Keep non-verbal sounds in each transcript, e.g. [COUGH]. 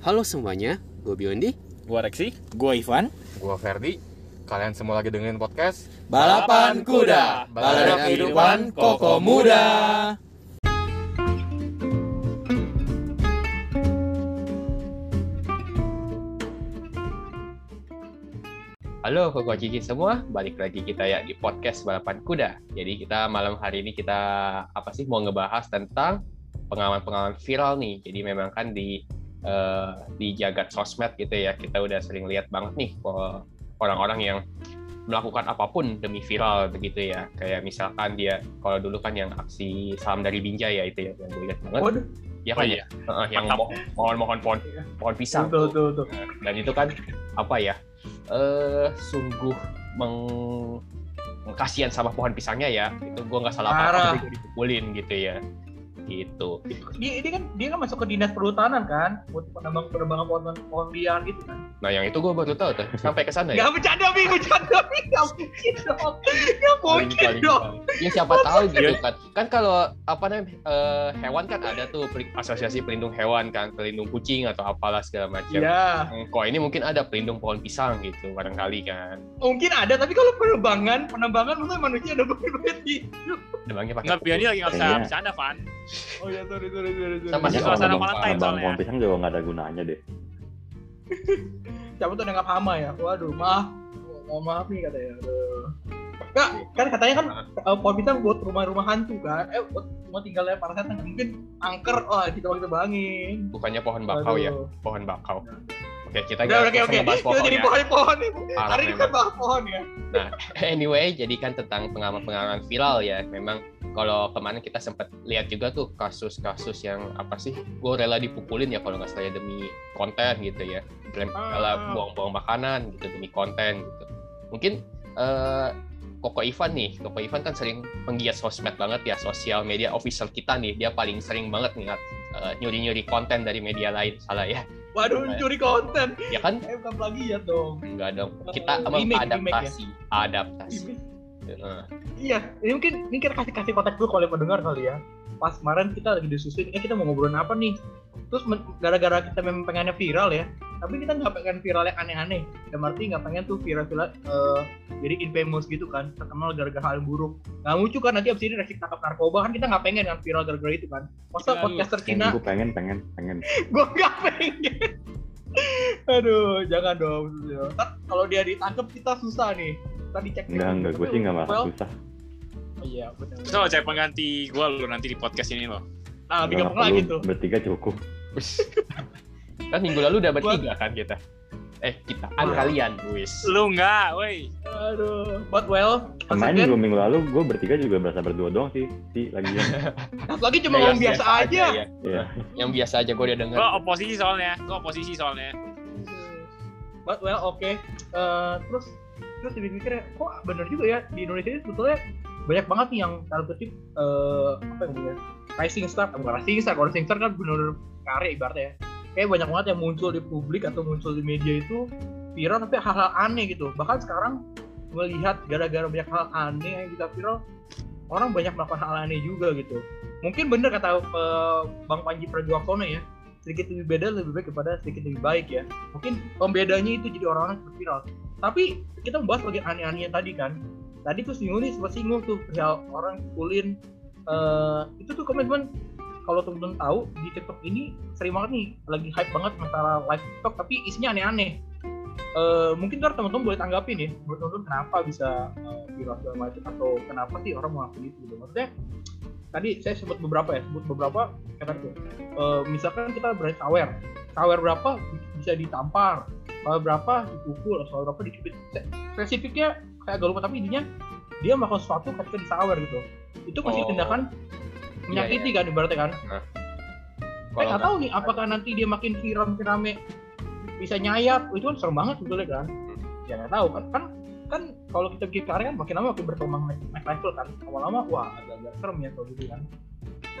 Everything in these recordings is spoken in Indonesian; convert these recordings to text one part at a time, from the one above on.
Halo semuanya, gue Biondi. Gua Reksi. Gua Ivan. Gua Ferdi. Kalian semua lagi dengerin podcast Balapan kuda, balada kehidupan koko muda. Halo Koko Cici semua, balik lagi kita ya di podcast Balapan Kuda. Jadi kita malam hari ini kita apa sih mau ngebahas tentang pengalaman-pengalaman viral nih. Jadi memang kan di eh, di jagat sosmed gitu ya, kita udah sering lihat banget nih kok orang-orang yang melakukan apa pun demi viral begitu ya. Kayak misalkan dia kalau dulu kan yang aksi salam dari Binjai ya itu ya yang gue lihat banget. Waduh. Ya Oh kan iya. ya, Heeh, yang mo- mohon-mohon pohon pohon pisang. Tuh, tuh, tuh. dan itu kan apa ya eh sungguh meng kasihan sama pohon pisangnya ya itu gua nggak salah apa Parah. apa tapi dipukulin gitu ya gitu Dia, dia kan dia kan masuk ke dinas perhutanan kan, buat penambang penambangan pohon pohon liar gitu kan. nah yang itu gua baru tahu tuh sampai ke sana ya Gak bercanda bi, bercanda bi, gak mungkin dong, gak mungkin dong. Ya siapa tahu gitu kan kan kalau apa namanya eh, hewan kan ada tuh asosiasi pelindung hewan kan pelindung kucing atau apalah segala macam Ya, Hmm, kok ini mungkin ada pelindung pohon pisang gitu barangkali kan mungkin ada, tapi kalau penerbangan, penerbangan maksudnya manusia ada banget gitu. demangnya pakai Enggak, Bion ini lagi nggak bisa bercanda, Van. Oh ya, sorry, sorry, sorry, sorry. Sama sih, suasana Valentine soalnya. pohon pisang juga nggak ada gunanya deh. [LAUGHS] Siapa tuh nengap hama ya? Waduh, maaf. Mohon maaf nih katanya. Aduh. Nggak, kan katanya kan eh, pohon pisang buat rumah-rumah hantu kan. Eh, buat rumah tinggalnya para setan. Mungkin angker, wah kita kita bangin. bukannya pohon bakau ya Aduh. pohon bakau oke kita nggak oke. ngebahas Kita pohon jadi ya. pohon-pohon. Parah Hari ini kan bahas pohon ya. [LAUGHS] Anyway, jadi kan tentang pengalaman-pengalaman viral ya. Memang kalau kemarin kita sempat lihat juga tuh kasus-kasus yang apa sih? Gue rela dipukulin ya kalau nggak salah ya, demi konten gitu ya. Rela Ah. buang-buang makanan gitu demi konten gitu. Mungkin eh, Koko Ivan nih, Koko Ivan kan sering penggiat sosmed banget ya, sosial media official kita nih. Dia paling sering banget ngeliat eh, nyuri-nyuri konten dari media lain, salah ya? Waduh, Iya. curi konten. Ya kan? Eh, bukan plagiat dong. Enggak dong. Kita remake, remake ya? adaptasi, adaptasi. Heeh. Iya, ini mungkin ini kita kasih kasih konteks dulu kalau yang pendengar kali ya. Pas kemarin kita lagi disusun, eh kita mau ngobrolin apa nih? Terus gara-gara kita memang pengennya viral ya, tapi kita nggak pengen viral yang aneh-aneh. Dan arti nggak pengen tuh viral-viral eh, jadi infamous gitu kan, terkenal gara-gara hal yang buruk. Nggak lucu kan nanti abis ini resik tangkap narkoba kan kita nggak pengen kan viral gara-gara itu kan. Masa Iya, podcaster Cina, gue pengen, pengen, pengen. [LAUGHS] gue nggak pengen. Aduh, jangan dong. Ntar kalau dia ditangkap kita susah nih. Tadi cek Enggak, enggak. Gue sih nggak merasa Well, susah. Iya, benar. Lo cari pengganti gue lo nanti di podcast ini lo. Nah, Nggak digabung lagi tuh. bertiga cukup. [LAUGHS] kan minggu lalu udah bertiga kan kita eh kita kan kalian wis Lu enggak, woi. Aduh, but well, Kemarin dua minggu lalu gue bertiga juga berasa berdua doang sih. Si lagi [LAUGHS] lagi cuma Ya, ngomong yang biasa aja. ya. ya. yang biasa aja gue udah denger Gue oposisi soalnya. Gue oposisi soalnya. But well, oke. Eh, terus terus dipikir ya, kok bener juga ya di Indonesia ini sebetulnya banyak banget nih yang dalam kutip eh, apa yang namanya rising star, eh, bukan rising star, kalau rising star kan bener-bener karya ibaratnya ya. Kayak banyak banget yang muncul di publik atau muncul di media itu viral tapi hal-hal aneh gitu. Bahkan sekarang melihat gara-gara banyak hal aneh yang kita viral, orang banyak melakukan hal aneh juga gitu. Mungkin bener kata eh, Bang Panji Pragiwaksono ya, sedikit lebih beda lebih baik daripada sedikit lebih baik ya. Mungkin pembedanya itu jadi orang-orang viral. Tapi kita membahas bagian aneh-anehnya tadi kan. Tadi tuh singgung nih sempat singgung tuh perihal orang pukulin eh itu tuh komitmen kalau temen-temen tahu di TikTok ini sering banget nih lagi hype banget masalah live TikTok tapi isinya aneh-aneh. Eh mungkin kan teman-teman boleh tanggapin ya, buat teman-teman kenapa bisa eh, viral segala macam atau kenapa sih orang mengakui itu gitu. Maksudnya tadi saya sebut beberapa ya, sebut beberapa kata tuh. Eh, misalkan kita berani sawer, sawer berapa bisa ditampar, sawer berapa dipukul, sawer berapa dicubit. Spesifiknya kayak agak lupa tapi intinya dia melakukan sesuatu ketika disawer gitu. Itu masih Oh. tindakan menyakiti kan ibaratnya kan. Saya kalau nggak tahu nih apakah nanti dia makin viral makin rame bisa nyayat, itu kan serem banget sebetulnya kan. Ya nggak tahu kan kan kan kalau kita bikin karya kan makin lama makin berkembang naik, naik level kan. Lama-lama wah agak-agak serem ya kalau gitu kan.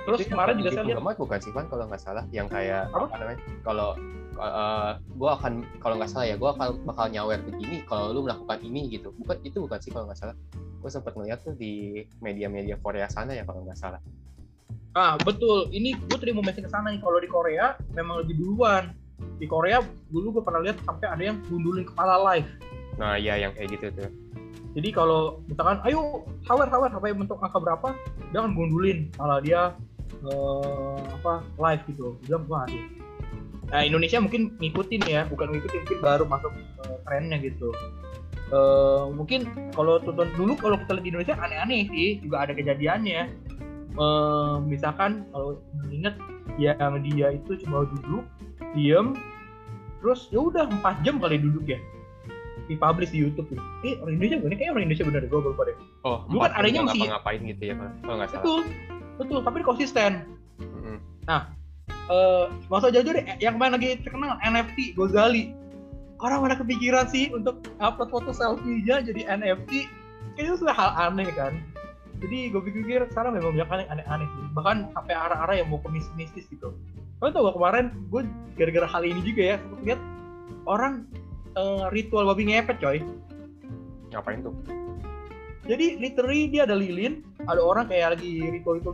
Terus Itu kemarin juga saya lihat bukan sih Van kalau nggak salah yang kayak Apa? apa, namanya kalau eh, gua akan kalau nggak salah ya gua akan bakal nyawer begini kalau lu melakukan ini gitu bukan itu bukan sih kalau nggak salah gue sempat ngeliat tuh di media-media Korea sana ya kalau nggak salah Ah betul, ini gue tadi mau mention ke sana nih. Kalau di Korea memang lebih duluan. di Korea dulu gue pernah lihat sampai ada yang gundulin kepala live. Nah, iya yang kayak gitu tuh. jadi kalau misalkan ayo hawer hawer sampai bentuk angka berapa? Dia akan gundulin malah dia eh, apa live gitu. Dia wah aduh. nah Indonesia mungkin ngikutin ya. Bukan ngikutin mungkin baru masuk eh, trennya gitu. Eh, mungkin kalau tonton dulu kalau kita lihat di Indonesia aneh-aneh sih. Juga ada kejadiannya Eh, misalkan kalau inget yang dia itu cuma duduk diem terus ya udah empat jam kali duduk ya dipublish di YouTube nih. Eh orang Indonesia bukan? Kayaknya orang Indonesia bener deh, gue lupa deh. Oh, Dulu kan masih- ngapa-ngapain gitu ya, Pak? Nggak salah. Betul, betul. Tapi konsisten. Mm-mm. Eh, masa jauh deh, yang main lagi terkenal NFT Gozali. Orang mana kepikiran sih untuk upload foto selfie-nya jadi NFT? Kayaknya itu sudah hal aneh kan. Jadi gue pikir sekarang memang banyak aneh- aneh-aneh sih. Bahkan sampai arah-arah yang mau ke mistis gitu. Kalian tau gak kemarin gue gara-gara hal ini juga ya, lihat orang eh, ritual babi ngepet coy. Ngapain tuh? jadi literally dia ada lilin ada orang kayak lagi ritual itu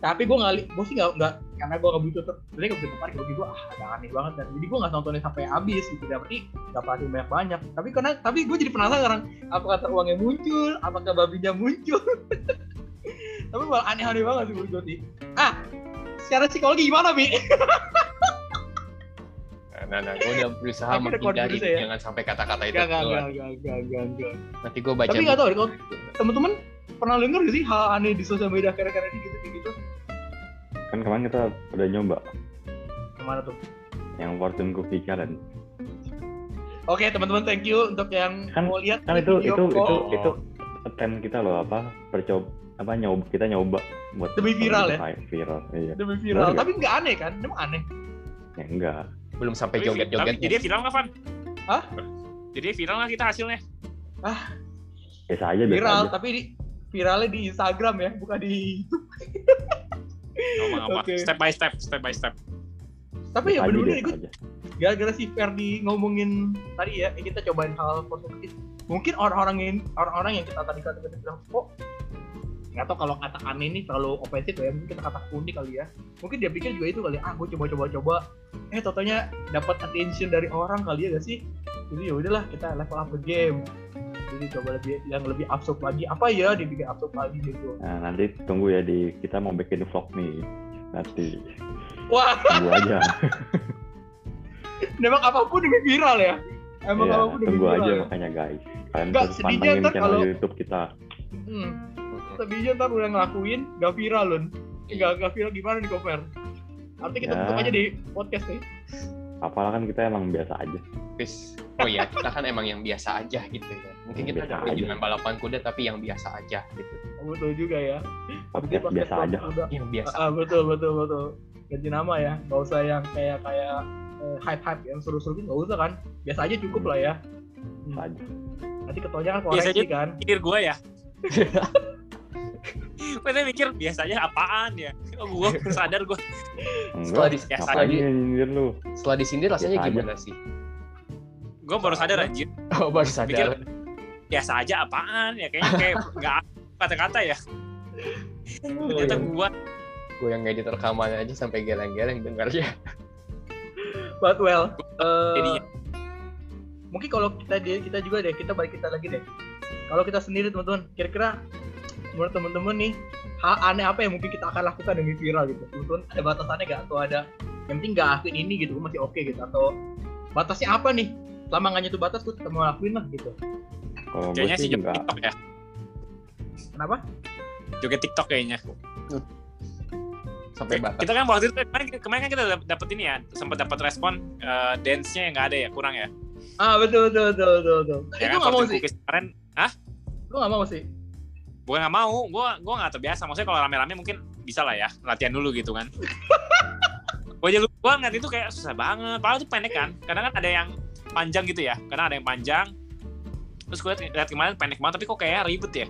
tapi gue nggak gue sih nggak nggak karena gue nggak butuh jadi nggak butuh tertarik bagi gue ah ada aneh banget dan jadi gue nggak nontonnya sampai habis gitu. Berarti nggak perhatiin banyak banyak tapi karena tapi gue jadi penasaran apakah kata uangnya muncul apakah babinya muncul? [LAUGHS] Tapi malah aneh-aneh banget sih menurut gue sih. Ah secara psikologi gimana bi? Nah, nah, gue udah berusaha menghindari saya. jangan sampai kata-kata itu gak gak keluar. gak gak gak gak gak Nanti gue baca. tapi nggak tahu deh kalau temen-temen pernah denger gak sih hal aneh di sosial media kira-kira ini gitu kayak gitu Kan kemarin kita udah nyoba gimana tuh yang Fortune Cookie Challenge. Oke teman-teman thank you untuk yang Kan- mau lihat Kan itu video itu itu call. itu attempt kita loh apa percoba apa nyoba kita nyoba buat Demi viral ya? Kayak viral iya demi viral nggak? tapi nggak aneh kan emang aneh ya enggak belum sampai joget-joget. Tapi jadi viral nggak, Van? Hah? Jadi viral nggak kita hasilnya? biasa aja biasa viral aja tapi di, viralnya di Instagram ya bukan di [LAUGHS] Ngomong apa? Oke. Step by step, step by step. tapi ya bener-bener biasa ikut aja. gara-gara si Ferdi ngomongin tadi ya eh, kita cobain hal positif mungkin orang-orang yang orang-orang yang kita tadi kata kita bilang kok nggak tahu kalau kata aneh ini terlalu ofensif ya mungkin kita kata unik kali ya mungkin dia pikir juga itu kali ah gue coba-coba coba eh totonya dapat attention dari orang kali ya gak sih jadi ya udahlah kita level up the game jadi coba lebih yang lebih absurd lagi. Apa ya dibikin absurd lagi gitu? Nah nanti tunggu ya di kita mau bikin vlog nih. Nanti. Wah. Tunggu aja. [LAUGHS] Memang apa pun demi viral ya. Emang Iya, apa pun demi tunggu viral aja ya. makanya guys. Kalian Nggak, terus sedihnya pantengin channel kalau- YouTube kita. Hmm. Tapi aja ntar udah ngelakuin gak viral lun. Gak, gak viral gimana nih Koper? Artinya kita Ya. tutup aja di podcast nih. Apalah kan kita emang biasa aja. Terus, oh ya kita kan emang yang biasa aja gitu ya. Mungkin Yang kita biasa ada aja. dengan balapan kuda tapi yang biasa aja gitu. oh, Betul juga ya podcast biasa aja Udah. Yang biasa. Ah, betul betul betul Ganti nama ya Gak usah yang kayak kayak eh, hype-hype yang seru-seru gitu Gak usah kan Biasa aja cukup lah ya biasa aja Nanti ketuanya kan Biasa koreksi kan Pikir gue ya. [LAUGHS] Gue mikir biasanya apaan ya? Oh, gue [LAUGHS] sadar gue. Setelah di, Biasa setelah di, nyindir lu setelah disindir rasanya Biasa aja. gimana sih? Gue baru sadar anjir. Oh baru sadar. Biasa aja apaan ya? Kayaknya kayak [LAUGHS] nggak kata-kata ya. Ternyata gue Gue yang ngedit rekamannya aja sampai geleng-geleng dengarnya. [LAUGHS] But well eh, Jadinya. Mungkin kalau kita kita juga deh Kita balik kita lagi deh Kalau kita sendiri teman-teman Kira-kira menurut teman-teman nih hal aneh apa yang mungkin kita akan lakukan demi viral gitu teman-teman ada batasannya gak atau ada yang penting gak lakuin ini gitu masih oke gitu atau batasnya apa nih selama nggak nyentuh batas gue tetap mau lakuin lah gitu kalau gue kayaknya sih joget enggak TikTok ya. kenapa Joget TikTok kayaknya. Sampai batas. Kita kan waktu itu kemarin, kemarin kan kita dap- dapet ini ya, sempat dapat respon eh, dance-nya yang nggak ada ya, kurang ya. ah betul betul betul betul, betul. Ya Eh, gue kan, nggak mau sih kemarin gue nggak mau sih gue nggak mau gue gue nggak terbiasa maksudnya kalau rame-rame mungkin bisa lah ya latihan dulu gitu kan gue aja gue ngeliat itu kayak susah banget padahal itu pendek kan kadang kan ada yang panjang gitu ya kadang ada yang panjang terus gue liat kemarin pendek banget tapi kok kayak ribet ya?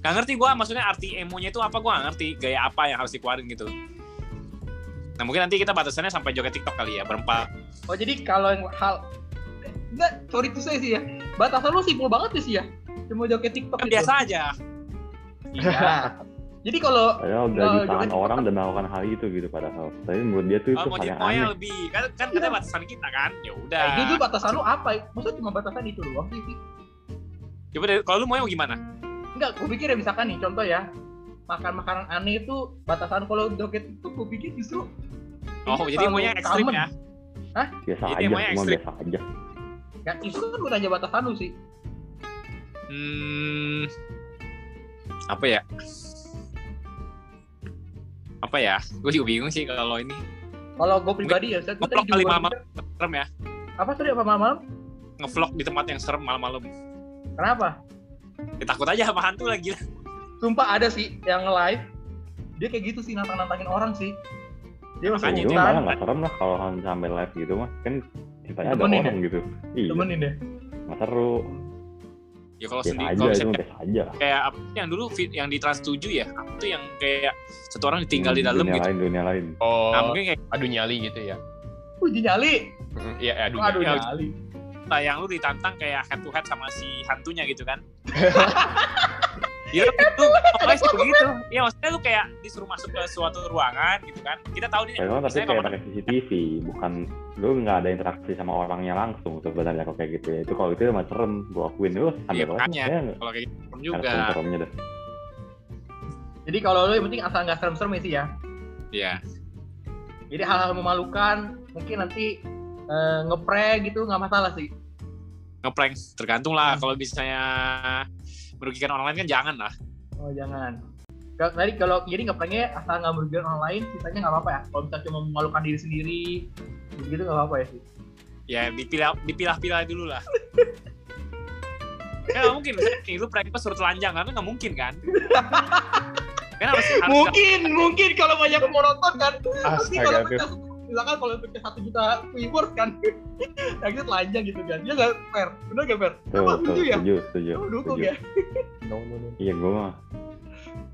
Gak ngerti gue maksudnya arti emonya itu apa? Gue gak ngerti gaya apa yang harus dikeluarin gitu. Nah mungkin nanti kita batasannya sampai joget tiktok kali ya berempat. Oh jadi kalau yang hal enggak sorry tuh saya sih ya. Batasan lu simpel banget sih ya? Cuma joget tiktok kan gitu. biasa aja. Iya. Jadi kalau Padahal udah Nggak, jutaan jangan- orang dan melakukan hal itu gitu padahal. Tapi menurut dia tuh Oh, itu hal yang aneh. lebih. Kan kan katanya batasan kita kan? Ya udah. Nah, itu tuh batasan lu apa? Maksudnya cuma batasan itu doang sih? Coba deh kalau lu mau gimana? Enggak, gue pikir ya misalkan nih, contoh ya, makan makanan aneh itu batasan kalau joget itu gue pikir justru oh jadi maunya ekstrim ya? Biasa Jadi aja, cuma ekstrim. biasa aja. Ya, itu kan gue tanya batasan lu sih. hmm apa ya? Apa ya? Gue juga bingung sih kalau ini. Kalau gue pribadi ya, saya tadi kali juga malam serem ya. Apa tadi apa malam? ngevlog di tempat yang serem malam-malam Kenapa? ya, takut aja sama hantu lagi Sumpah ada sih yang live, dia kayak gitu sih nantang-nantangin orang sih. Dia masuk Makanya Itu dia- malah nggak serem lah kalau sampai live gitu mah. Kan ceritanya ada Temenin orang gitu. Iya, temenin deh. nggak seru. ya kalau sendiri aja, kalau itu misalnya aja. kayak apa sih yang dulu fit yang di Trans 7 ya apa tuh yang kayak satu orang ditinggal di dalam dunia gitu lain, dunia lain. Oh, nah mungkin kayak adu nyali gitu ya. Uji nyali. Iya, adu Aduh nyali. nyali. Lah yang lu ditantang kayak head to head sama si hantunya gitu kan [LAUGHS] Iya itu pokoknya sih begitu. Iya maksudnya lu kayak disuruh masuk ke suatu ruangan gitu kan. Kita tahu nih. Ya, tapi misalnya kayak pakai CCTV, bukan lu nggak ada interaksi sama orangnya langsung sebenarnya kalau kayak gitu ya. Itu kalau itu emang serem, gua akuin lu Iya, sambil live, makanya. kayaknya nggak kalau kayak gitu serem ada juga. serem-seremnya dah. Jadi kalau lu yang penting asal nggak serem-serem sih ya. Iya. Jadi hal-hal memalukan mungkin nanti eh, ngeprank gitu nggak masalah sih. Ngeprank tergantung lah kalau misalnya merugikan orang lain kan jangan lah. Oh jangan. Tadi kalau jadi ngepranknya asal nggak merugikan orang lain, sisanya nggak apa-apa ya. Kalau misalnya cuma memalukan diri sendiri, gitu nggak apa-apa ya sih. Ya dipilah dipilah-pilah dulu lah. ya nggak mungkin misalnya nih, lu prank pas suruh telanjang kan nggak mungkin kan? [LAUGHS] Kan harus harus Mungkin, mungkin kalau banyak yang mau nonton kan. Pasti kalau Astaga tuh. pecah, misalkan kalau pecah satu juta viewers kan, [LAUGHS] yang itu telanjang gitu kan. Dia nggak fair, bener nggak fair? Tuh, setuju ya? setuju, setuju. Lu dukung setuju. ya? No, no, no. Iya, gua mah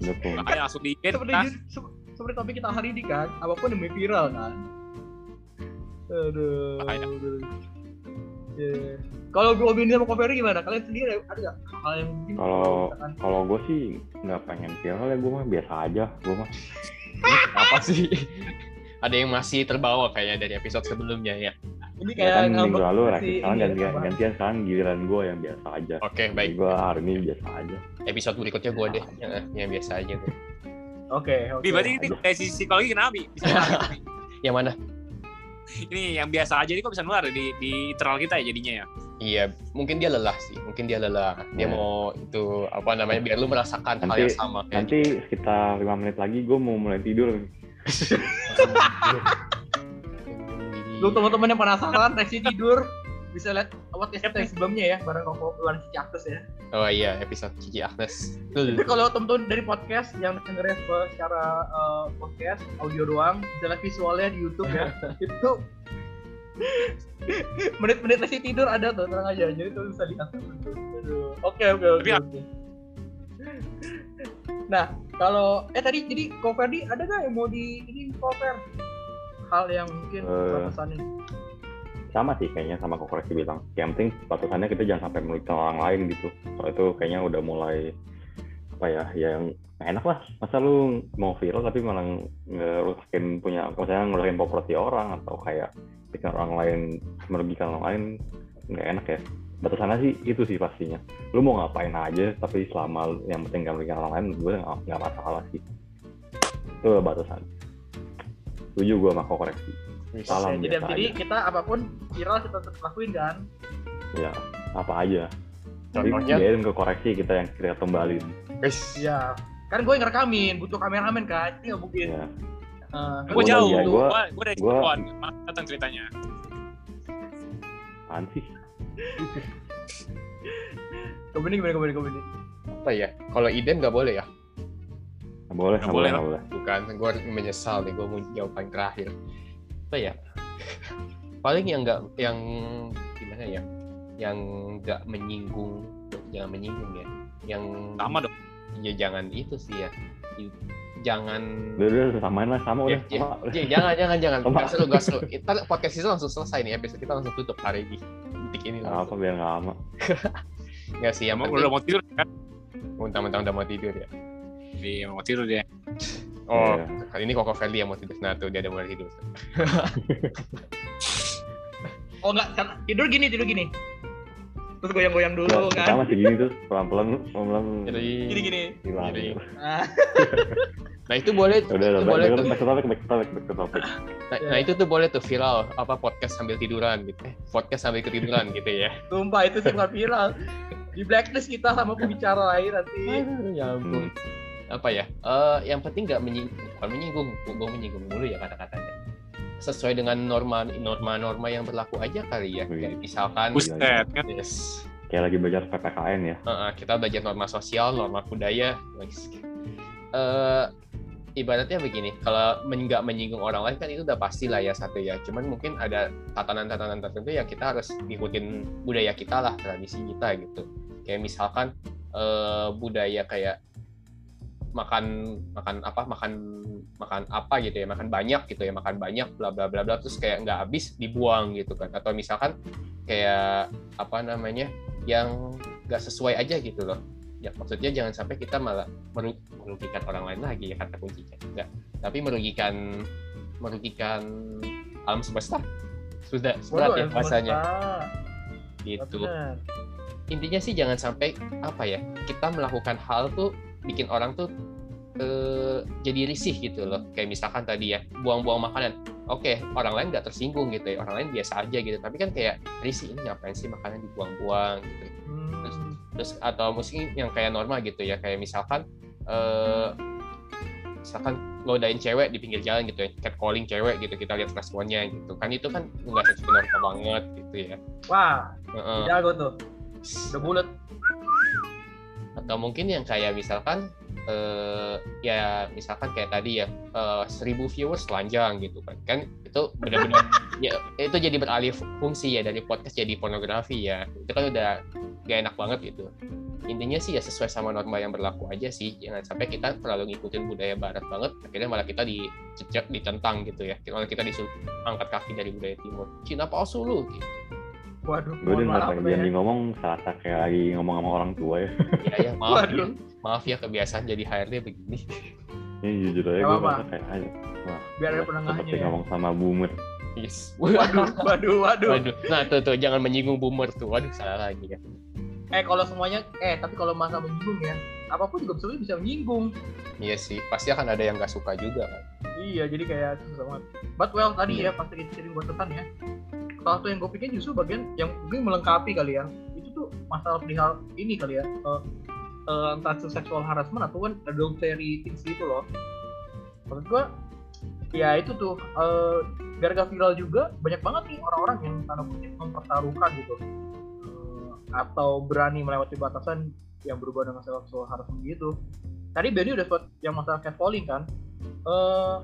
dukung. makanya langsung di Seperti nah, seperti topik kita hari ini kan, apa pun demi viral kan. Aduh. Bahaya. aduh. Iya. Kalau gue Bini sama Koferi gimana? Kalian sendiri ada nggak hal yang mungkin Kalau- Kalau gue sih nggak pengen viral ya, gue mah biasa aja. Gue mah [LAUGHS] Apa sih? Ada yang masih terbawa kayaknya dari episode sebelumnya ya. ini ya kayak kan minggu lalu sekarang ya, gantian, apa? gantian sekarang giliran gue yang biasa aja. Oke, baik. Gue hari ini biasa aja. Episode berikutnya gue deh. Ya, yang biasa aja tuh. Oke, oke. Bi, berarti ini dari sisi psikologi kenapa Bi? Bisa? [LAUGHS] Yang mana? ini yang biasa aja ini kok bisa nular di di internal kita ya jadinya ya. Iya, mungkin dia lelah sih. Mungkin dia lelah. Dia Ya. mau itu apa namanya biar lu merasakan hal Nanti- yang sama kayak Nanti sekitar lima menit lagi gue mau mulai tidur. Lu teman-teman yang penasaran reaksi tidur bisa lihat podcast kita yang sebelumnya ya bareng luar si Cactus ya. Oh iya, episode Cici Agnes. Tapi kalau teman-teman dari podcast yang dengerin secara eh, podcast audio doang, bisa lihat visualnya di YouTube ya. [LAUGHS] itu menit-menit reaksi tidur ada tuh, tenang aja. Jadi tuh bisa lihat. Aduh. Oke, oke, oke. Nah, kalau eh tadi jadi Koferdi ada nggak yang mau di ini Kofer? Hal yang mungkin Eh, batasannya. Sama sih kayaknya sama koreksi bilang. Yang penting batasannya kita jangan sampai merugikan orang lain gitu. Soal itu kayaknya udah mulai apa ya yang enak lah. Masa lu mau viral tapi malah ngerusakin punya, misalnya ngerusakin properti orang atau kayak bikin orang lain merugikan orang lain nggak enak ya. Batasannya sih itu sih pastinya. Lu mau ngapain aja tapi selama yang penting nggak merugikan orang lain gue nggak nggak masalah sih. Itu batasan. Setuju gue sama kok koreksi. Salam jadi, biasa jadi aja. kita apa pun viral kita tetap lakuin kan. Ya, apa aja. Tapi Contohnya, biarin ke koreksi kita yang kita kembalin. guys. Iya. Kan gue yang ngerekamin, butuh kameramen kan. Ini nggak mungkin. Ya. Eh, Gue Gua jauh, ya, gue gue dari Cirebon, datang ceritanya. Apaan sih? Kebeni gimana kebeni kebeni. Apa ya? Kalau Iden nggak boleh ya? Nggak boleh, Nggak boleh, boleh. nggak boleh. Bukan, gue menyesal nih. Gue mau jawab paling terakhir. Apa ya? Paling yang nggak, yang gimana ya? Yang nggak menyinggung, jangan menyinggung ya. Yang Sama dong. ya jangan itu sih ya. Jangan Udah, udah, samain lah, sama Ya, udah. ya, sama. ya, jangan jangan jangan Sama. nggak seru nggak seru kita podcast itu langsung selesai nih episode kita langsung tutup hari ini detik ini Nggak apa, biar nggak lama. [LAUGHS] nggak sih Emang udah mau tidur kan? mentang-mentang udah mau tidur ya Iya, mau tidur dia. Oh, Iya. kali ini Koko Feli yang mau tidur. Nah, tuh dia udah mulai tidur. [LAUGHS] Oh enggak, kan tidur gini, tidur gini. Terus goyang-goyang Ya, dulu kan. pertama sih gini tuh pelan-pelan pelan-pelan Jadi, Gini gini. hilang. Jadi. Nah, [LAUGHS] nah itu boleh, Udah, itu boleh back, tuh. back to topic, back to topic, back to topic. Nah, nah, itu tuh boleh tuh viral apa podcast sambil tiduran gitu. Eh, podcast sambil ketiduran [LAUGHS] gitu ya. sumpah itu sih viral. Di blacklist kita sama pembicara lain nanti. Aduh, ya ampun. Apa ya? Eh, yang penting nggak menyinggung, bukan menyinggung, gue menyinggung dulu ya kata-katanya. Sesuai dengan norma norma-norma yang berlaku aja kali ya. Iya. Kayak misalkan, Buset kan. yes, Kayak lagi belajar PPKN ya. Uh, uh, kita belajar norma sosial, norma budaya. Eh, ibaratnya begini, kalau nggak menyinggung orang lain kan itu udah pasti lah ya satu ya. Cuman mungkin ada tatanan-tatanan tertentu yang kita harus ngikutin budaya kita lah, tradisi kita gitu. Kayak misalkan eh, budaya kayak makan makan apa makan makan apa gitu ya makan banyak gitu ya makan banyak bla bla bla bla terus kayak nggak habis dibuang gitu kan. Atau misalkan kayak apa namanya yang nggak sesuai aja gitu loh. Ya maksudnya jangan sampai kita malah meru- merugikan orang lain lagi ya kata kuncinya. Enggak tapi merugikan merugikan alam semesta. Sudah berat ya bahasanya. gitu. Intinya sih jangan sampai apa ya kita melakukan hal tuh bikin orang tuh eh, jadi risih gitu loh kayak misalkan tadi ya buang-buang makanan oke orang lain nggak tersinggung gitu ya orang lain biasa aja gitu tapi kan kayak risih ini ngapain sih makanan dibuang-buang gitu Hmm. terus atau mungkin yang kayak normal gitu ya kayak misalkan eh misalkan ngodain cewek di pinggir jalan gitu ya catcalling cewek gitu kita lihat responnya gitu kan itu kan nggak sesuai normal banget gitu ya Wah, Heeh. jago tuh. Udah bulat. atau mungkin yang kayak misalkan eh ya misalkan kayak tadi ya eh, seribu viewers telanjang gitu kan. Kan itu benar-benar [LAUGHS] ya itu jadi beralih fungsi ya dari podcast jadi pornografi ya. Itu kan udah gak enak banget gitu. Intinya sih ya sesuai sama norma yang berlaku aja sih. Jangan sampai kita terlalu ngikutin budaya barat banget akhirnya malah kita dicecek ditentang gitu ya. Malah kita disuruh angkat kaki dari budaya timur. Cina palsu lu gitu. Waduh, Gue udah maaf pengen ya. ngomong serasa kayak lagi ngomong sama orang tua ya. ya ya maaf. Ya Waduh. Maaf ya kebiasaan jadi HRD begini Ini jujur aja gue merasa kayak aja. Wah, Biar ada penengahnya seperti ya. ngomong sama boomer. yes [LAUGHS] Waduh, waduh, waduh. Waduh, nah tuh tuh jangan menyinggung boomer tuh. Waduh, salah lagi ya. Eh kalau semuanya, eh tapi kalau masa menyinggung ya, apa pun juga sebenarnya bisa menyinggung. Iya sih, pasti akan ada yang nggak suka juga kan. Iya, jadi kayak susah banget. But well tadi ya pas kita sering buat pesan ya. Salah satu yang gue pikir justru bagian yang mungkin melengkapi kali ya. Itu tuh masalah perihal ini kali ya. eh, eh, entah itu sexual harassment atau kan adultery things gitu loh. Menurut gue ya itu tuh eh, gara-gara viral juga banyak banget nih orang-orang yang tanda kutip mempertaruhkan gitu Eh, atau berani melewati batasan yang berhubungan dengan sexual harassment gitu. Tadi Benny udah sebut yang masalah catcalling kan. Eh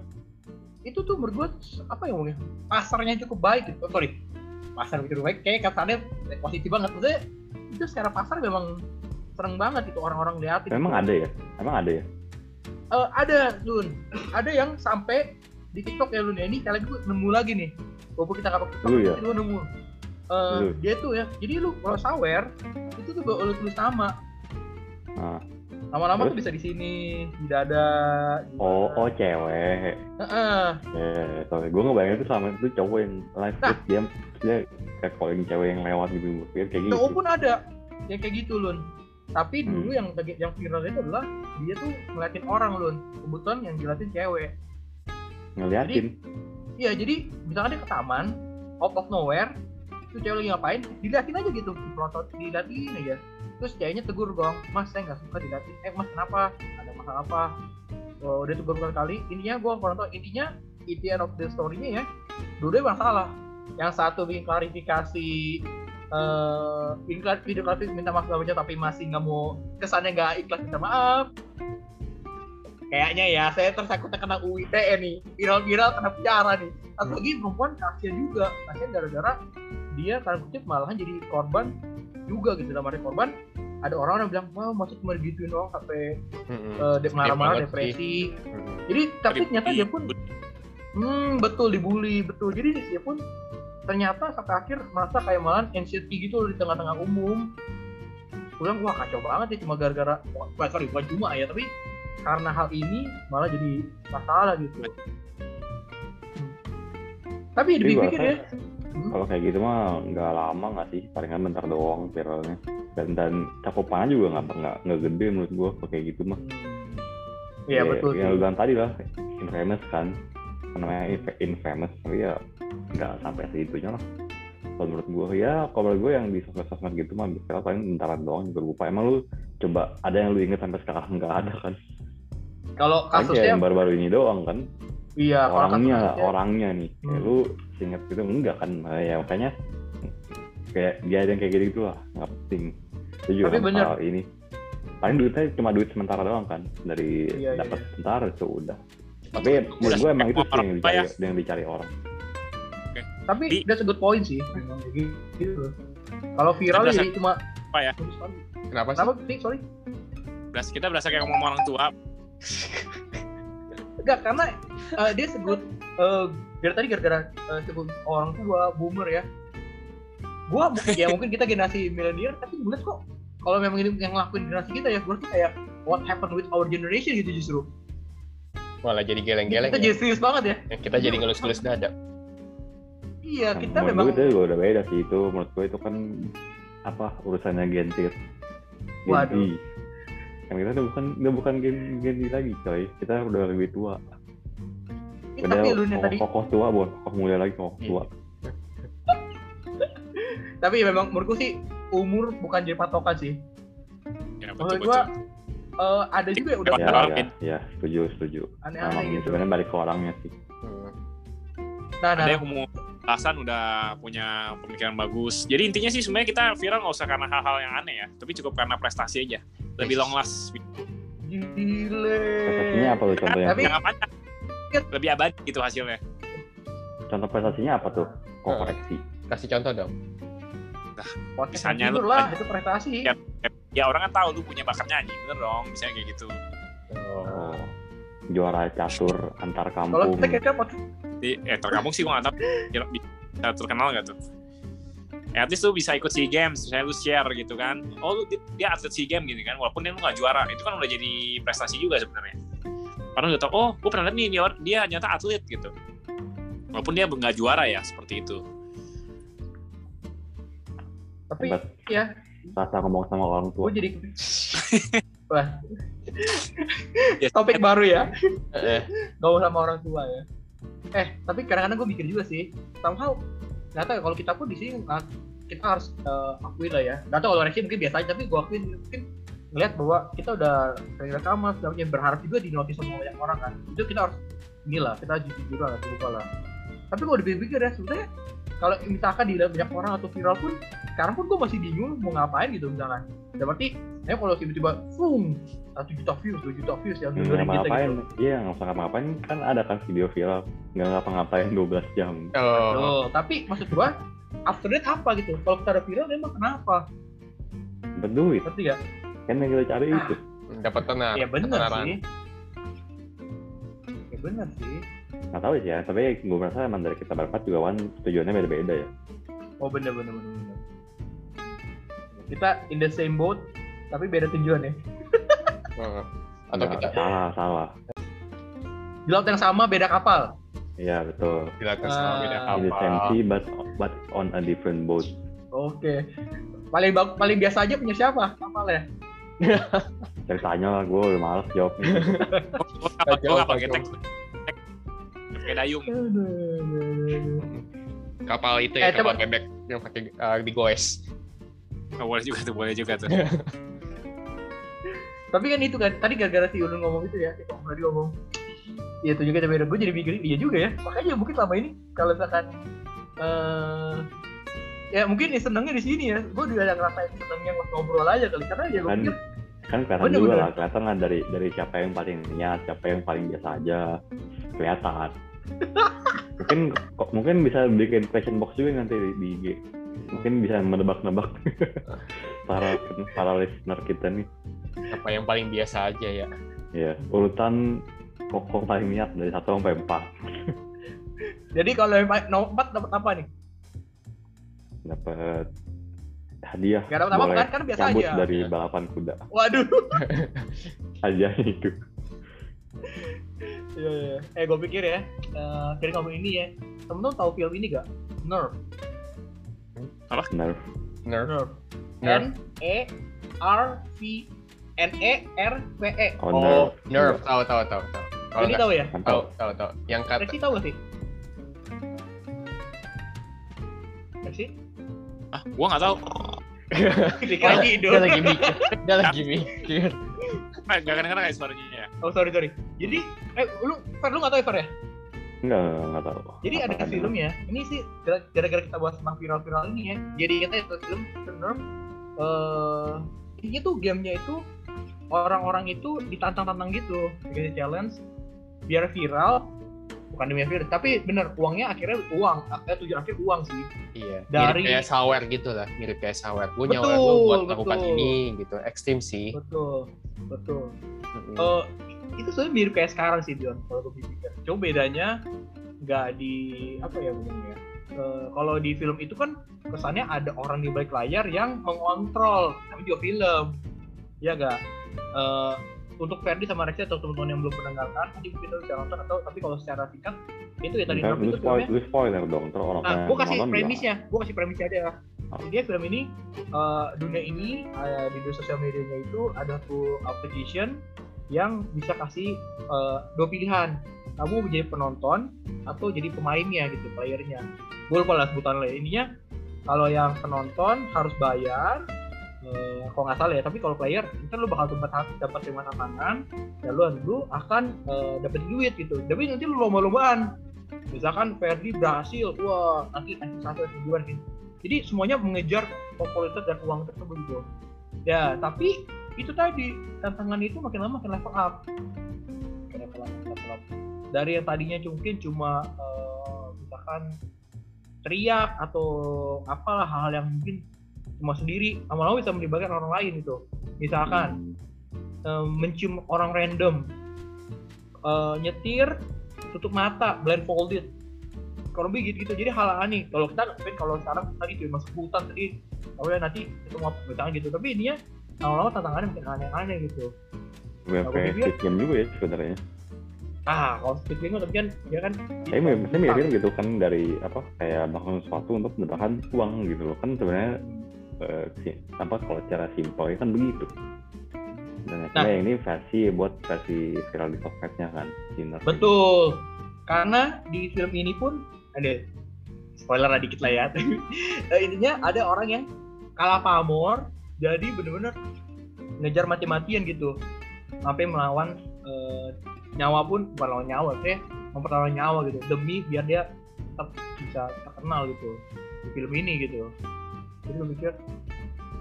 itu tuh menurut gue apa ya ngomongnya pasarnya cukup baik gitu. Oh, sorry pasar begitu baik kayak kasarnya positif banget maksudnya itu secara pasar memang seneng banget itu orang-orang liatin Memang ada ya? Emang ada ya? Eh, ada Lun ada yang sampai di TikTok ya Lun ya ini kalian gue nemu lagi nih walaupun kita kapok TikTok Lu ya? gue nemu Eh, Lu. dia tuh ya jadi lu kalau sawer itu tuh lu tulis nama Ah. nama-nama tuh bisa di sini di dada di Oh, oh cewek. Heeh. Ya, sorry. Gue ngebayangin tuh sama itu cowok yang live Nah. dia dia kayak calling cewek yang lewat gitu. Gue pikir kayak gitu. cowok pun ada yang kayak gitu Lun tapi Hmm. dulu yang yang viral itu adalah dia tuh ngeliatin orang Lun kebetulan yang ngeliatin cewek Ngeliatin. Iya, jadi misalkan dia ke taman, out of nowhere, itu cewek lagi ngapain, diliatin aja gitu, diprotot, diliatin aja. Terus ceweknya tegur dong, mas saya nggak suka diliatin, eh mas kenapa, ada masalah apa? Oh, udah tegur berkali, intinya gue kurang intinya the end of the story-nya ya, dua-duanya masalah. Yang satu bikin klarifikasi, eh bikin klar- video klarifikasi minta maaf macam, tapi masih nggak mau, kesannya nggak ikhlas minta maaf. Kayaknya ya, saya tersangkut kena UU ITE nih, viral-viral kena penjara nih. Satu lagi perempuan kasihan juga, kasihan gara-gara dia karena kutip malahan jadi korban juga gitu dalam arti korban ada orang yang bilang wah masih cuma digituin doang sampai Mm-mm. uh, marah-marah depresi Mm-mm. jadi tapi ternyata dia pun hmm betul dibully betul jadi dia pun ternyata sampai akhir merasa kayak malahan anxiety gitu loh di tengah-tengah umum. Gue bilang wah kacau banget ya cuma gara-gara wah sorry bukan cuma ya tapi karena hal ini malah jadi masalah gitu. Hmm. Tapi Tapi dipikir ya, rasa kalau kayak gitu mah nggak lama nggak sih? Palingan bentar doang viralnya. Dan dan cakupannya juga nggak nggak nggak gede menurut gua kalau kayak gitu mah. Hmm, iya betul yang lu bilang tadi lah infamous kan. Namanya inf- infamous tapi ya nggak sampai segitunya lah. Kalau menurut gua ya kalau menurut gua yang di sosmed-sosmed gitu mah viral paling bentaran doang juga lupa. Emang lu coba ada yang lu inget sampai sekarang? Nggak ada kan? Kalau kayak kasusnya, yang baru-baru ini doang kan? Iya kalau orangnya kasusnya- orangnya nih. Kayak Hmm. lu inget gitu enggak kan? Nah, ya makanya kayak dia ada yang kayak gitu gitu lah. Nggak penting. Itu juga Tapi kan bener. ini. Paling duitnya cuma duit sementara doang kan? Dari Iya, iya, dapat iya. sebentar itu udah. Tapi menurut gue emang itu sih yang dicari yang dicari orang Tapi Di- that's a good point sih. Memang kayak gitu. Kalau viral Kita jadi cuma Apa ya? Kenapa sih? Kenapa sih? Sorry. Beras- kita berasa kayak ngomong orang tua [LAUGHS] Enggak, karena eh, dia sebut dari tadi gara-gara eh, sebut orang tua boomer ya. Gua [LAUGHS] mungkin ya mungkin kita generasi milenial tapi gue kok kalau memang ini yang ngelakuin generasi kita ya berarti kayak what happened with our generation gitu justru. Malah jadi geleng-geleng Kita ya. jadi serius banget ya. Yang Kita jadi ngelus-ngelus dada. Iya, Nah, kita menurut memang gue itu juga udah beda sih itu menurut gue itu kan apa urusannya Gen Z. Gen Z. Waduh. kan kita udah bukan udah bukan Gen Gen lagi coy. Kita udah lebih tua. Eh, udah tapi lu nih tadi. kokoh tua bukan kokoh muda lagi kokoh tua. [LAUGHS] Tapi memang menurutku sih umur bukan jadi patokan sih. ya Menurut betul. betul eh, ada juga yang udah ya ya ya setuju setuju. Aneh-aneh gitu. sebenarnya balik ke orangnya sih. Hmm. Nah, nah, ada yang umur belasan udah punya pemikiran bagus jadi intinya sih sebenarnya kita viral nggak usah karena hal-hal yang aneh ya tapi cukup karena prestasi aja lebih long last gile. prestasinya apa tuh contohnya Tapi- Jangan panjang lebih abadi gitu hasilnya contoh prestasinya apa tuh kok Eh. koreksi Kasih contoh dong. Podcast Misalnya lu- lah, itu prestasi. Ya. ya orang kan tahu lu punya bakat nyanyi bener dong misalnya kayak gitu Oh. Juara catur antar Kalau kampung kita kira podcast di eh terkampung sih gua nggak tahu kira bisa terkenal nggak tuh ya, at least lu bisa ikut SEA Games, misalnya lu share gitu kan. Oh, lu, dia, atlet SEA Games gini kan, walaupun dia lu nggak juara, itu kan udah jadi prestasi juga sebenarnya. Karena udah tau, oh, gue pernah lihat nih, dia, dia ternyata atlet gitu. Walaupun dia nggak juara ya, seperti itu. tapi Hebat. ya rasa ngomong sama orang gue tua jadi [LAUGHS] wah. Ya, topik baru ya? Eh, gak usah sama orang tua ya. Eh tapi kadang-kadang gue mikir juga sih somehow nggak tahu ya, kalau kita pun di sini nggak- kita harus eh, akuin lah ya. Nggak tahu kalau Rexy mungkin biasa aja tapi gue akuin mungkin ngeliat bahwa kita udah sering rekaman sebenarnya berharap juga di notice sama banyak orang kan. Itu kita harus inilah kita jujur lah terbuka lah. Tapi kalau dipikir ya sebenarnya kalau misalkan dilihat banyak orang atau viral pun sekarang pun gue masih bingung mau ngapain gitu misalkan. Ya berarti ya kalau tiba-tiba boom satu juta views dua juta views yang dengerin kita ngapa-ngapain gitu iya nggak usah ngapa-ngapain kan ada kan video viral nggak ngapa-ngapain 12 jam Oh, Tuh, tapi maksud gua after that apa gitu? Kalau kita ada viral emang kenapa? berduit Ngerti gak? kan yang kita cari Ah. itu dapat tenar. ya bener ketenaran. sih. Ya bener sih. nggak tahu sih ya tapi gue merasa emang dari kita berempat juga kan tujuannya beda-beda ya Oh bener bener bener bener. Kita in the same boat tapi beda tujuan ya. Atau Nggak, kita salah salah Di laut yang sama beda kapal. iya betul dilakukan sama beda Ah, in the same kapal. sea but but on a different boat Oke. Paling paling biasa aja punya siapa? Kapal ya? ceritanya gue udah males jawabnya kapal, kapal kacau. getek. Kayak dayung. Kapal itu Eh, ya, kapal coba. bebek yang pakai uh, digoes. Oh, boleh juga tuh, boleh juga tuh. [LAUGHS] Tapi kan itu kan tadi gara-gara si Ulun ngomong itu ya, si Om tadi ngomong. Iya tuh juga beda. Gue jadi mikirin iya juga ya. Makanya mungkin selama ini kalau misalkan eh ya mungkin ya senengnya di sini ya. Gue juga yang ngerasain senengnya ngobrol aja kali karena ya gue kan pikir kan kelihatan Bener, juga bener. lah kelihatan lah dari dari siapa yang paling niat siapa yang paling biasa aja kelihatan [LAUGHS] mungkin kok mungkin bisa bikin question box juga nanti di, di IG mungkin bisa menebak-nebak [LAUGHS] para para listener kita nih Apa yang paling biasa aja ya. ya urutan kok kok paling niat dari satu sampai empat [LAUGHS] jadi kalau yang nomor 4 dapat apa nih? dapat hadiah Gak dapat apa kan? Kan biasa aja. dari Iya. balapan kuda Waduh. [LAUGHS] hadiahnya itu Iya, iya. Eh, gue pikir ya, eh dari kamu ini ya, temen-temen tahu film ini gak? Nerf. Nerf. Nerf. Nerf. Nerf. N E R V N E R V E. Oh, Oh, Nerf. Nerf. Tahu, tahu, tahu, tahu. Kalau tahu ya? tahu, Tahu. tahu. Yang kata Rexi tahu gak sih? Rexi? Ah, gua nggak tahu. [LAUGHS] Dikira tidur. dia lagi mikir, dia lagi [LAUGHS] mikir. Eh, Nggak kadang-kadang kayak suaranya ya. Oh sorry sorry. Jadi, eh lu, Fer lu nggak tahu ya Fer ya? Enggak, enggak tahu. Jadi ada Apa filmnya. Ini sih gara- gara-gara kita bahas tentang viral-viral ini ya. Jadi kita itu film The Nerf. Eh, intinya tuh gamenya itu orang-orang itu ditantang-tantang gitu, dikasih challenge biar viral. Bukan demi viral, tapi bener uangnya akhirnya uang. Akhirnya tujuan akhir uang sih. Iya, Dari- mirip kayak sawer gitu lah, mirip kayak sawer. Gue nyawer lu buat melakukan betul. ini gitu, ekstrim sih. Betul, betul. Mm-mm. Eh, itu sebenarnya mirip kayak sekarang sih Dion kalau gue pikir. Cuma bedanya nggak di apa ya ngomongnya. Eh, kalau di film itu kan kesannya ada orang di balik layar yang mengontrol, tapi juga film, ya gak? Eh, untuk Ferdi sama Rexy atau teman-teman yang belum pernah nonton, nanti mungkin lu bisa nonton atau tapi kalau secara singkat itu ya tadi Ntar itu spoil, filmnya spoiler dong, terus orang Nah, gue kasih premisnya, gue kasih premisnya aja. Oh. Jadi dia film ini eh, dunia ini eh, di dunia sosial medianya itu ada tuh application yang bisa kasih eh, dua pilihan. Kamu menjadi penonton atau jadi pemainnya gitu, playernya. Gue lupa lah sebutannya. Ininya kalau yang penonton harus bayar. Eh, kalau nggak salah ya, tapi kalau player, ntar lu bakal dapat dapat terima tantangan, dan lu akan eh, dapat duit gitu. Tapi nanti lu lomba-lombaan misalkan Ferdi berhasil wah nanti nanti satu nanti dua gitu jadi semuanya mengejar popularitas dan uang tersebut gitu ya tapi itu tadi tantangan itu makin lama makin level up makin level up, level up. dari yang tadinya mungkin cuma eh, misalkan teriak atau apalah hal-hal yang mungkin cuma sendiri lama-lama bisa melibatkan orang lain itu misalkan eh, mencium orang random. Eh, nyetir tutup mata blindfolded kalau begitu gitu jadi hal aneh. Kalau kita mungkin kalau sekarang tadi tuh masuk hutan tadi oh ya nanti itu mau misalnya gitu. Tapi ininya lama-lama tantangannya makin aneh-aneh gitu. Kayak pikir- Squid Game juga ya sebenarnya. ah kalau Squid Game tapi kan dia kan Saya saya mirip gitu kan dari apa kayak melakukan sesuatu untuk mendapatkan uang gitu loh. Kan sebenarnya si- apa kalau cara simpel kan begitu. Dan Nah. akhirnya ini versi buat versi viral di sosmednya kan. ini. betul karena di film ini pun ada spoiler lah dikit lah ya [LAUGHS] Eh, intinya ada orang yang kalah pamor jadi bener-bener ngejar mati-matian gitu sampai melawan eh, nyawa pun bukan lawan nyawa sih mempertaruhkan nyawa gitu demi biar dia tetap bisa terkenal gitu di film ini gitu jadi gue mikir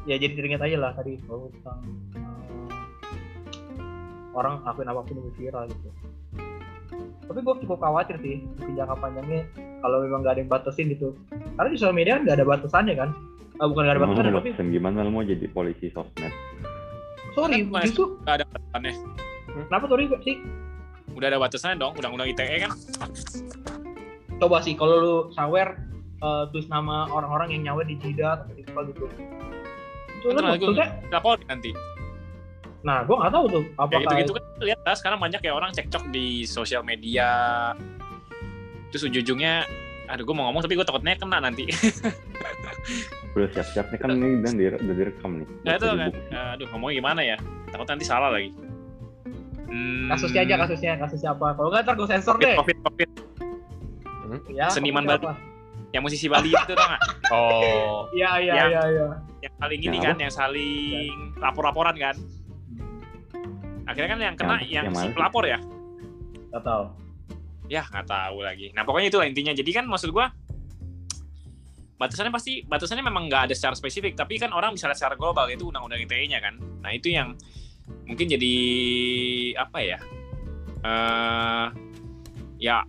ya jadi teringat aja lah tadi. Bahwa tentang eh, orang lakuin apa pun demi viral gitu. Tapi gue cukup khawatir sih di jangka panjangnya kalau memang gak ada yang batasin gitu. Karena di sosial media kan gak ada batasannya kan? Ah, bukan gak ada batasannya tapi batasan gimana lu mau jadi polisi sosmed? sorry Kan justru Nggak ada batasannya. kenapa sorry sih Udah ada batasannya dong, undang-undang ITE kan. coba sih kalau lu sawer eh, tulis nama orang-orang yang nyawer di jidat atau di apa gitu itu Kan kan nanti gue maksudnya nanti. nah gue nggak tahu tuh Kayak apakah gitu-gitu kan lihat lah sekarang banyak kayak orang cekcok di sosial media. Terus ujung-ujungnya aduh gue mau ngomong tapi gue takutnya kena nanti. [LAUGHS] Udah siap-siap nih kan ini dan dire- udah direkam nih. Nah itu kan, dibukti. aduh ngomongnya gimana ya? Takut nanti salah lagi. Hmm, kasusnya aja kasusnya kasusnya apa kalau nggak ntar gue sensor deh Covid, covid, ya Seniman apa? Yang musisi Bali itu tau nggak? Oh, iya iya iya iya Yang saling ini kan, yang saling lapor-laporan kan. Akhirnya kan yang kena Yang- yang, yang si pelapor ya. nggak tahu Ya nggak tahu lagi. Nah pokoknya itulah intinya. Jadi kan maksud gua batasannya pasti batasannya memang nggak ada secara spesifik. Tapi kan orang bisa lihat secara global itu undang-undang ITE-nya kan. Nah itu yang mungkin jadi apa ya? eh ya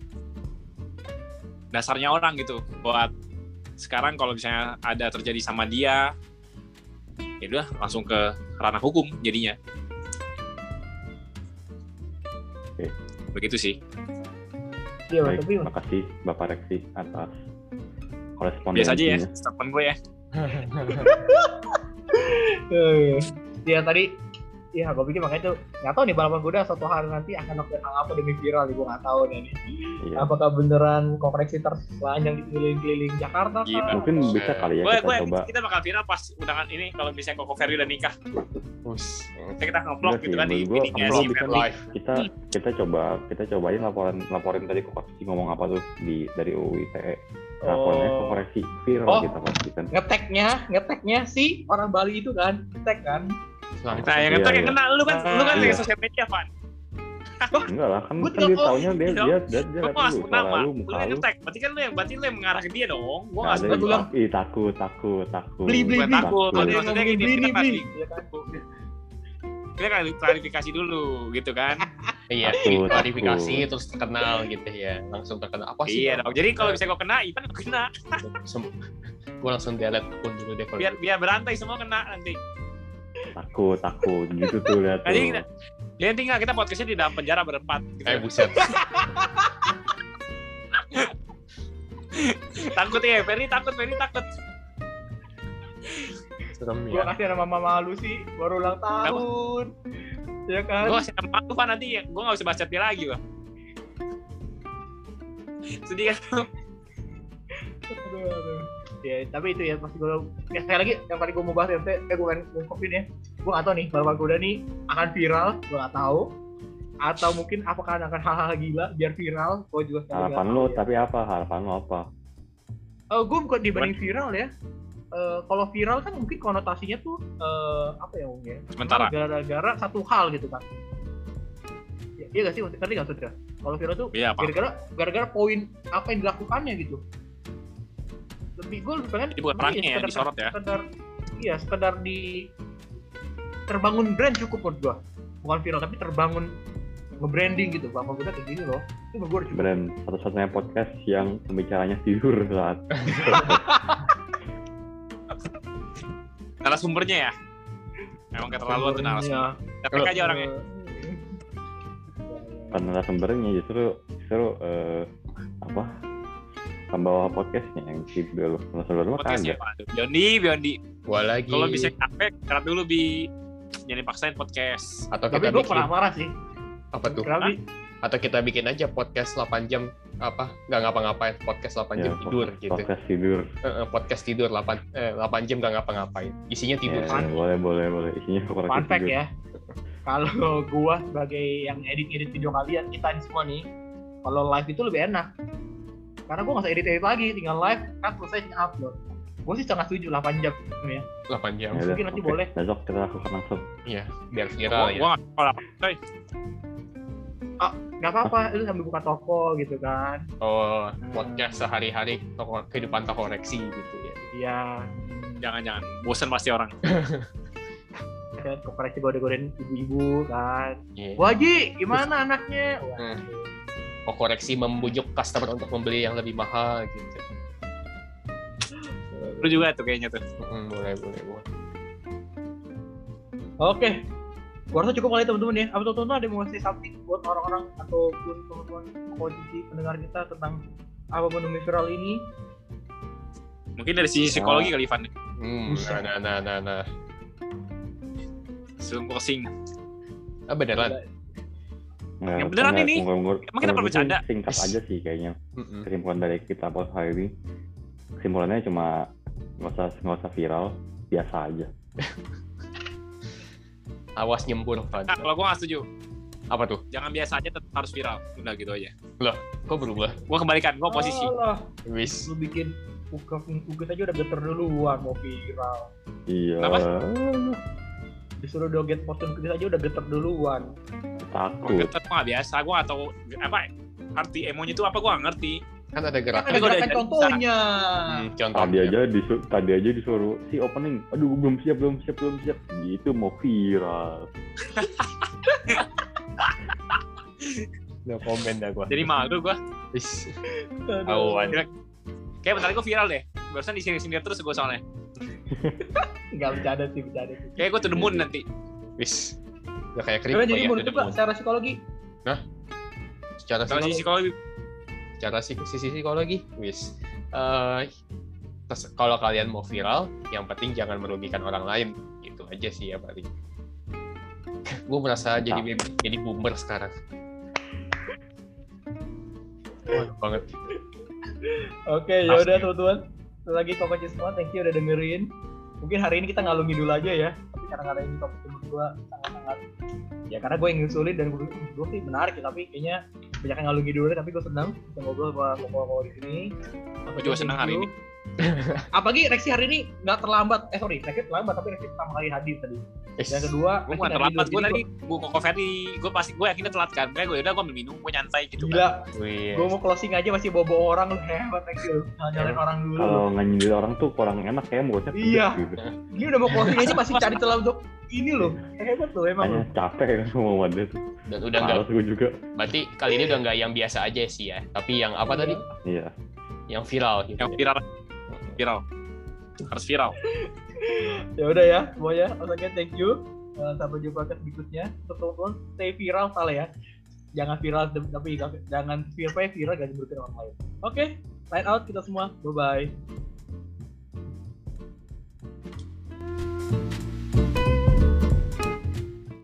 dasarnya orang gitu buat sekarang kalau misalnya ada terjadi sama dia ya udah langsung ke ranah hukum jadinya. Oke. Begitu sih. iya Baik, tapi makasih Bapak Reksi atas korespondensinya. Biasa aja ya, statement gue ya. [LAUGHS] Ya tadi Iya, gue pikir makanya tuh nggak tahu nih balapan kuda suatu hari nanti akan melakukan hal apa demi viral nih gue nggak tahu nih. Iya. Apakah beneran koreksi terselanjang di keliling-keliling Jakarta? Gila. kah? Mungkin bisa kali ya gue kita gue coba. kita bakal viral pas undangan ini kalau misalnya Koko Ferry udah nikah Us. kita kita ngevlog gitu kan di gua- gua bisa Ferry. Live. Kita kita coba kita cobain laporan laporin tadi ke koreksi ngomong apa tuh di dari UU ITE. Laporannya ke Oh. koreksi viral Oh. kita pasti kan. Ngeteknya, ngeteknya si orang Bali itu kan, ngetek kan. Langsung. Nah, yang Iya, yang iya. kena lu kan lu kan Iya. dari sosial media, Van. [LAUGHS] Enggak lah, kan Gua kan dia taunya dia Iya. dia dia dia Lu lihat mau dulu suara lu, lu muka yang lu. ngetek. Berarti kan lu yang berarti lu yang mengarah ke dia dong. Gua Nggak enggak yang bilang. ih takut, takut, takut. Beli, beli, beli. takut, maksudnya gini, beli beli. Iya kan? kita kan klarifikasi dulu gitu kan. [LAUGHS] Iya, klarifikasi terus terkenal gitu ya. Langsung terkenal. Apa sih? Iya dong. Jadi kalau misalnya gua kena, Ivan gua kena. Gue langsung delete akun dulu deh kalau Biar gitu. biar berantai semua kena nanti. Takut, takut. Gitu tuh lihat tuh. Jadi kita, dia tinggal kita podcastnya di dalam penjara berempat. Gitu. Eh buset. [LAUGHS] takut ya, Ferry takut, Ferry takut. Serem Gua ya. kasih nama mama lu sih, baru ulang tahun. Ya kan? Gue kasih nama lu, Van, nanti gue gak usah baca dia lagi, Bang. Sedih kan? Aduh, aduh. Ya, tapi itu ya pasti gue ya, sekali lagi yang tadi gue mau bahas ya, saya gue kan ngungkapin ya. Gue gak tahu nih balapan kuda nih akan viral, gue gak tahu. Atau mungkin apakah akan hal-hal gila biar viral, gue juga sekali Harapan lu ya. tapi apa? Harapan lu apa? Eh, gue bukan dibanding viral ya. Eh, kalau viral kan mungkin konotasinya tuh eh, apa ya Om ya? Sementara. Gara-gara satu hal gitu kan. Ya, iya gak sih? Ngerti gak Sudra? Kalau viral tuh Iya, gara-gara gara-gara poin apa yang dilakukannya gitu. Lebih gue lebih pengen Jadi bukan sebenarnya orangnya ya, disorot ya. Sekedar iya, sekedar di terbangun brand cukup menurut gua. Bukan viral tapi terbangun nge-branding gitu. Bapak udah kayak gini loh. Itu udah cukup. Brand satu-satunya podcast yang pembicaranya tidur saat [LAUGHS] Narasumbernya ya. Memang keterlaluan tuh narasumber. Tapi aja orangnya. bukan narasumbernya justru justru eh, apa pembawa podcastnya yang tidur narasumber mah Podcast ya, kagak Pak. Biondi, Biondi. Gua lagi. Kalau bisa capek, istirahat dulu bi. Jangan dipaksain podcast. atau Tapi kita bikin pernah marah sih. apa tuh? Kenapa? Atau kita bikin aja podcast 8 jam apa nggak ngapa-ngapain podcast 8 jam Ya, tidur pod- gitu. podcast tidur Eh, eh, podcast tidur 8 eh, 8 jam nggak ngapa-ngapain. Isinya tidur. ya, Fun- boleh boleh boleh isinya Fun fact tidur ya. Kalau gua sebagai yang edit-edit video kalian, kita ini semua nih, kalau live itu lebih enak. Karena gua nggak usah edit-edit lagi, tinggal live, kan selesai tinggal upload. Gua sih sangat setuju 8 jam ya. 8 jam. Ya Mungkin nanti oke. boleh. besok kita lakukan langsung Iya, biar viral Gua, ya. gua gak apa. coy. Gak apa-apa, itu sambil buka toko gitu kan. Oh, podcast sehari-hari toko kehidupan toko koreksi gitu ya. Iya. Jangan-jangan. Bosan pasti orang. [LAUGHS] Kan koperasi gode-godein ibu-ibu kan. Iya. Waji, gimana anaknya? Wah, Hmm. Oh, koreksi membujuk customer untuk membeli yang lebih mahal gitu. Lu juga tuh kayaknya tuh. Hmm, boleh, boleh, boleh. Oke. Gua rasa cukup kali teman-teman ya. Apa teman-teman ada yang mau ngasih something buat orang-orang ataupun teman-teman posisi pendengar kita tentang apa demi viral ini? Mungkin dari sisi psikologi kali Ivan. Hmm, Buset. nah, nah, nah, nah. Sebelum closing. Ah, beneran. Nggak, Yang beneran nggak, ini. Emang kita ngomong bercanda? singkat aja sih kayaknya kesimpulan dari kita podcast hari ini kesimpulannya cuma nggak usah nggak usah viral biasa aja [LAUGHS] Awas nyembur. Nah, kalau gua gak setuju. Apa tuh? Jangan biasa aja tetap harus viral. Udah gitu aja. Kok berubah? Gua kembalikan, gua posisi. Alah, Wis. lu bikin ugit aja udah geter duluan mau viral. iya Kenapa? Disuruh joget posting ugit aja udah geter duluan. Takut gua gak biasa. Gua gak tau apa arti emonya itu apa gua gak ngerti. Kan ada Kan gerakan. ada gua udah gerakan contohnya. Hmm, contoh. tadi aja disuruh tadi aja disuruh si opening aduh belum siap belum siap belum siap gitu mau viral [LAUGHS] No komen dah gua. Jadi malu gua. Awan. Kayak bentar lagi gua viral deh. Barusan di sini-sini terus gua soalnya. [LAUGHS] Enggak bercanda sih, bercanda sih. Kayak gua the moon nanti. Wis. Udah kayak kripto jadi ya. menurut mau. secara psikologi Secara Kalau psikologi. psikologi secara sisi, psikologi wis Eh, terus kalau kalian mau viral yang penting jangan merugikan orang lain gitu aja sih ya paling [LAUGHS] gue merasa jadi baby- jadi boomer sekarang. Waduh banget. Oke, ya udah Asli. teman-teman. Sekali lagi Kokoci semua, thank you udah dengerin. Mungkin hari ini kita ngalungi dulu aja ya. Tapi karena karena ini topik menurut gua sangat-sangat ya karena gue yang ngusulin dan gue gue sih menarik ya tapi kayaknya banyak yang ngalungi dulu tapi gue senang bisa ngobrol sama Koko di sini. Gue juga senang hari ini. Apalagi Rexi hari ini nggak terlambat. Eh sorry, Rexi terlambat tapi Rexi pertama kali hadir tadi. Yang kedua, Gue nggak terlambat, gue tadi gue koko Ferdi, gue pasti gue yakin dia telat kan. Kayak gue udah gue minum, gue nyantai gitu kan. Gila, Wih. gue mau closing aja masih bawa orang lu hebat Rexi lu. Nyalain orang dulu. Kalau nggak nyindir orang tuh kurang enak kayak mulutnya Iya. gitu. Ini udah mau closing aja masih cari celah untuk ini loh. Hebat loh emang Hanya capek kan sama wadah tuh. Dan udah nggak, gue juga. berarti kali ini udah nggak yang biasa aja sih ya. Tapi yang apa tadi? Iya. Yang viral gitu. Yang ya. viral, viral, harus viral. [LAUGHS] ya udah ya semuanya. Again thank you. Eh, sampai jumpa ke berikutnya. Untuk stay viral salah ya. Jangan viral tapi jangan viral viral gak diberkahi orang lain. Oke line out kita semua. Bye bye